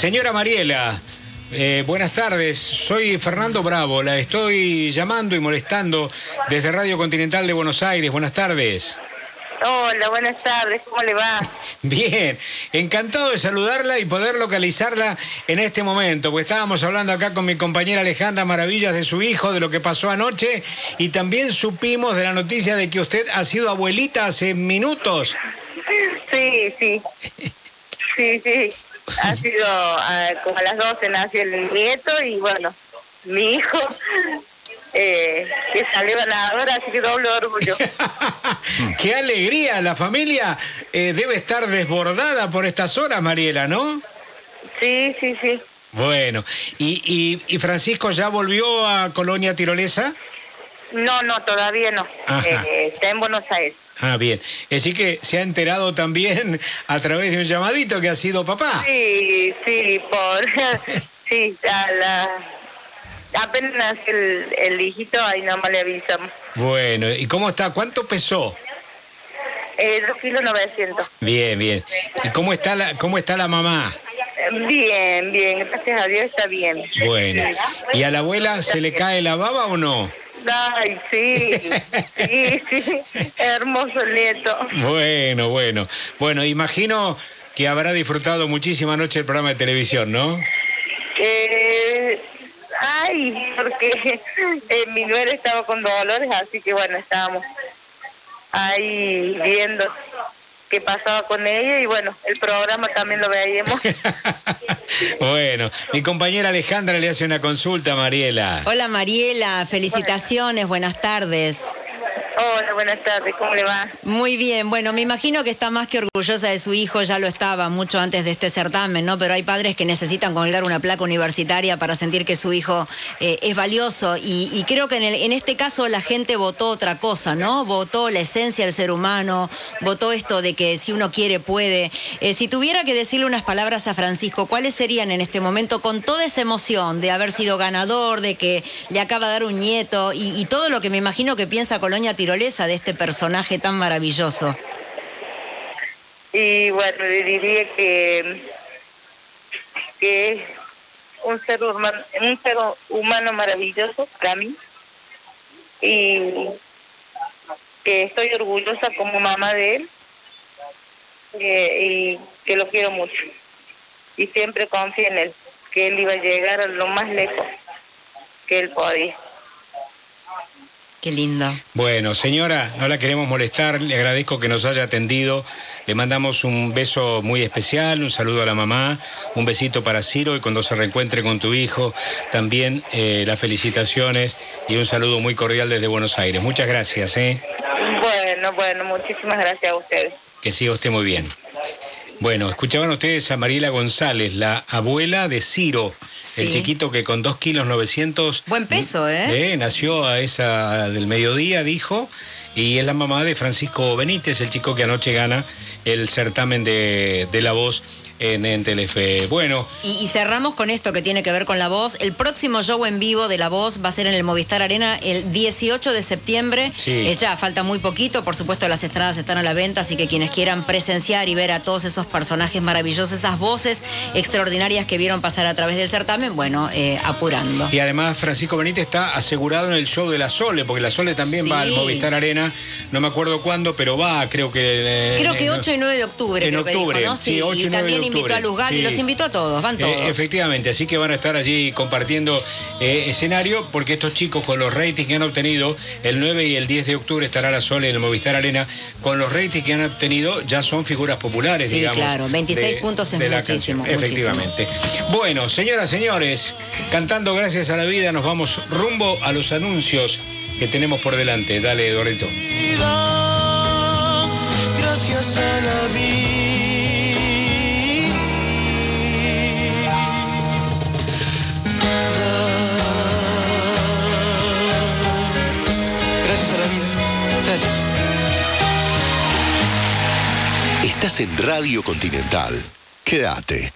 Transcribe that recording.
Señora Mariela, eh, buenas tardes. Soy Fernando Bravo. La estoy llamando y molestando desde Radio Continental de Buenos Aires. Buenas tardes. Hola, buenas tardes, ¿cómo le va? Bien, encantado de saludarla y poder localizarla en este momento, porque estábamos hablando acá con mi compañera Alejandra Maravillas de su hijo, de lo que pasó anoche, y también supimos de la noticia de que usted ha sido abuelita hace minutos. Sí, sí. Sí, sí. Ha sido ah, como a las 12 nació el nieto y bueno, mi hijo eh, que salió ganador, así que doble orgullo. ¡Qué alegría! La familia eh, debe estar desbordada por estas horas, Mariela, ¿no? Sí, sí, sí. Bueno, ¿y, y, y Francisco ya volvió a Colonia Tirolesa? No, no, todavía no. Eh, está en Buenos Aires. Ah, bien. Decir que se ha enterado también a través de un llamadito que ha sido papá. Sí, sí, por... sí, a la... Apenas el, el hijito, ahí nomás le avisamos. Bueno, ¿y cómo está? ¿Cuánto pesó? Eh, 2 kilos 900. Bien, bien. ¿Y cómo está la, cómo está la mamá? Bien, bien, gracias a Dios está bien. Bueno. ¿Y a la abuela se le cae la baba o no? Ay, sí, sí, sí, hermoso nieto. Bueno, bueno. Bueno, imagino que habrá disfrutado muchísima noche el programa de televisión, ¿no? Eh, ay, porque eh, mi nuera estaba con dolores, así que bueno, estábamos ahí viendo qué pasaba con ella y bueno, el programa también lo veíamos. bueno, mi compañera Alejandra le hace una consulta a Mariela. Hola Mariela, felicitaciones, buenas tardes. Hola, buenas tardes, ¿cómo le va? Muy bien, bueno, me imagino que está más que orgullosa de su hijo, ya lo estaba mucho antes de este certamen, ¿no? Pero hay padres que necesitan colgar una placa universitaria para sentir que su hijo eh, es valioso y, creo que en, este caso la gente votó otra cosa, ¿no? Votó la esencia del ser humano, votó esto de que si uno quiere puede. Eh, si tuviera que decirle unas palabras a Francisco, ¿cuáles serían en este momento con toda esa emoción de haber sido ganador, de que le acaba de dar un nieto y, todo lo que me imagino que piensa Colonia De este personaje tan maravilloso? Y bueno, le diría que, que es un ser, humano, un ser humano maravilloso para y que estoy orgullosa como mamá de él eh, y que lo quiero mucho. Y siempre confío en él, que él iba a llegar a lo más lejos que él podía. Qué lindo. Bueno, señora, no la queremos molestar, le agradezco que nos haya atendido, le mandamos un beso muy especial, un saludo a la mamá, un besito para Ciro y cuando se reencuentre con tu hijo, también eh, las felicitaciones y un saludo muy cordial desde Buenos Aires. Muchas gracias, ¿eh? Bueno, bueno, muchísimas gracias a ustedes. que siga usted muy bien. Bueno, escuchaban ustedes a Mariela González, la abuela de Ciro, Sí. el chiquito que con 2 kilos 900... Buen peso, ¿eh? Eh, nació a esa del mediodía, dijo, y es la mamá de Francisco Benítez, el chico que anoche gana el certamen de, de La Voz en, en Telefe. Bueno, Y, y cerramos con esto que tiene que ver con la voz. El próximo show en vivo de la voz va a ser en el Movistar Arena el 18 de septiembre. Sí. Eh, ya falta muy poquito, por supuesto las estradas están a la venta, así que quienes quieran presenciar y ver a todos esos personajes maravillosos, esas voces extraordinarias que vieron pasar a través del certamen, bueno, eh, apurando. y además Francisco Benítez está asegurado en el show de La Sole, porque La Sole también Sí. va al Movistar Arena, no me acuerdo cuándo, pero va, creo que... eh, Creo que no- 8 y 9 de octubre, En creo que octubre, dijo, ¿no? sí, 8 y y 9 de también invitó a Luzgati, sí. los invitó a todos, van todos. Eh, efectivamente, así que van a estar allí compartiendo eh, escenario porque estos chicos con los ratings que han obtenido el 9 y el 10 de octubre estará la Sole en el Movistar Arena, con los ratings que han obtenido ya son figuras populares, Sí, digamos. claro, 26 de- puntos es de muchísimo. Efectivamente. Bueno, señoras, señores, cantando gracias a la vida nos vamos rumbo a los anuncios que tenemos por delante. Dale, Dorito. Gracias a la vida. Estás en Radio Continental. Quédate.